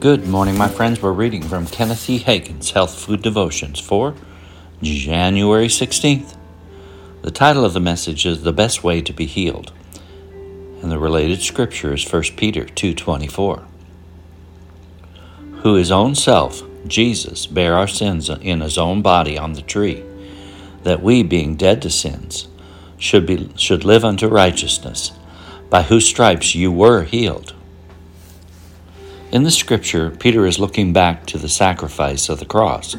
Good morning, my friends. We're reading from Kenneth E. Hagin's Health Food Devotions for January 16th. The title of the message is The Best Way to be Healed, and the related scripture is 1 Peter 2:24. Who his own self, Jesus, bare our sins in his own body on the tree, that we, being dead to sins, should be should live unto righteousness, by whose stripes you were healed. In the scripture, Peter is looking back to the sacrifice of the cross.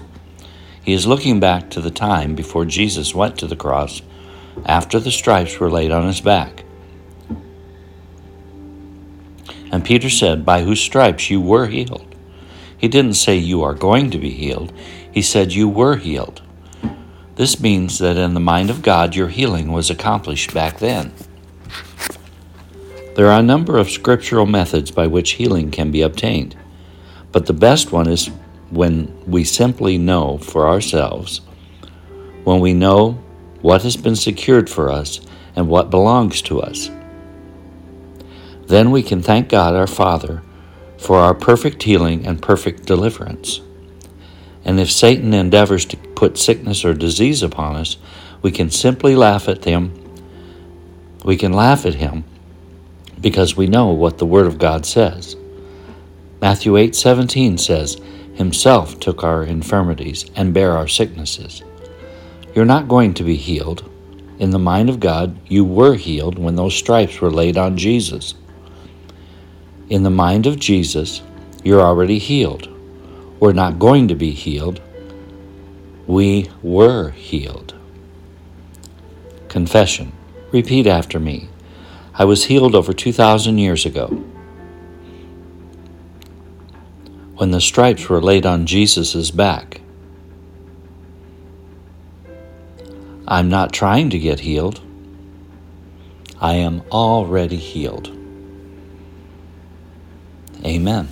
He is looking back to the time before Jesus went to the cross after the stripes were laid on his back. And Peter said, By whose stripes you were healed. He didn't say you are going to be healed, he said you were healed. This means that in the mind of God, your healing was accomplished back then. There are a number of scriptural methods by which healing can be obtained, but the best one is when we simply know for ourselves, when we know what has been secured for us and what belongs to us. Then we can thank God our Father for our perfect healing and perfect deliverance. And if Satan endeavors to put sickness or disease upon us, we can simply laugh at him. We can laugh at him because we know what the Word of God says. Matthew 8:17 says, "Himself took our infirmities and bare our sicknesses." You're not going to be healed. In the mind of God, you were healed when those stripes were laid on Jesus. In the mind of Jesus, you're already healed. We're not going to be healed. We were healed. Confession. Repeat after me. I was healed over 2,000 years ago. When the stripes were laid on Jesus' back. I'm not trying to get healed. I am already healed. Amen.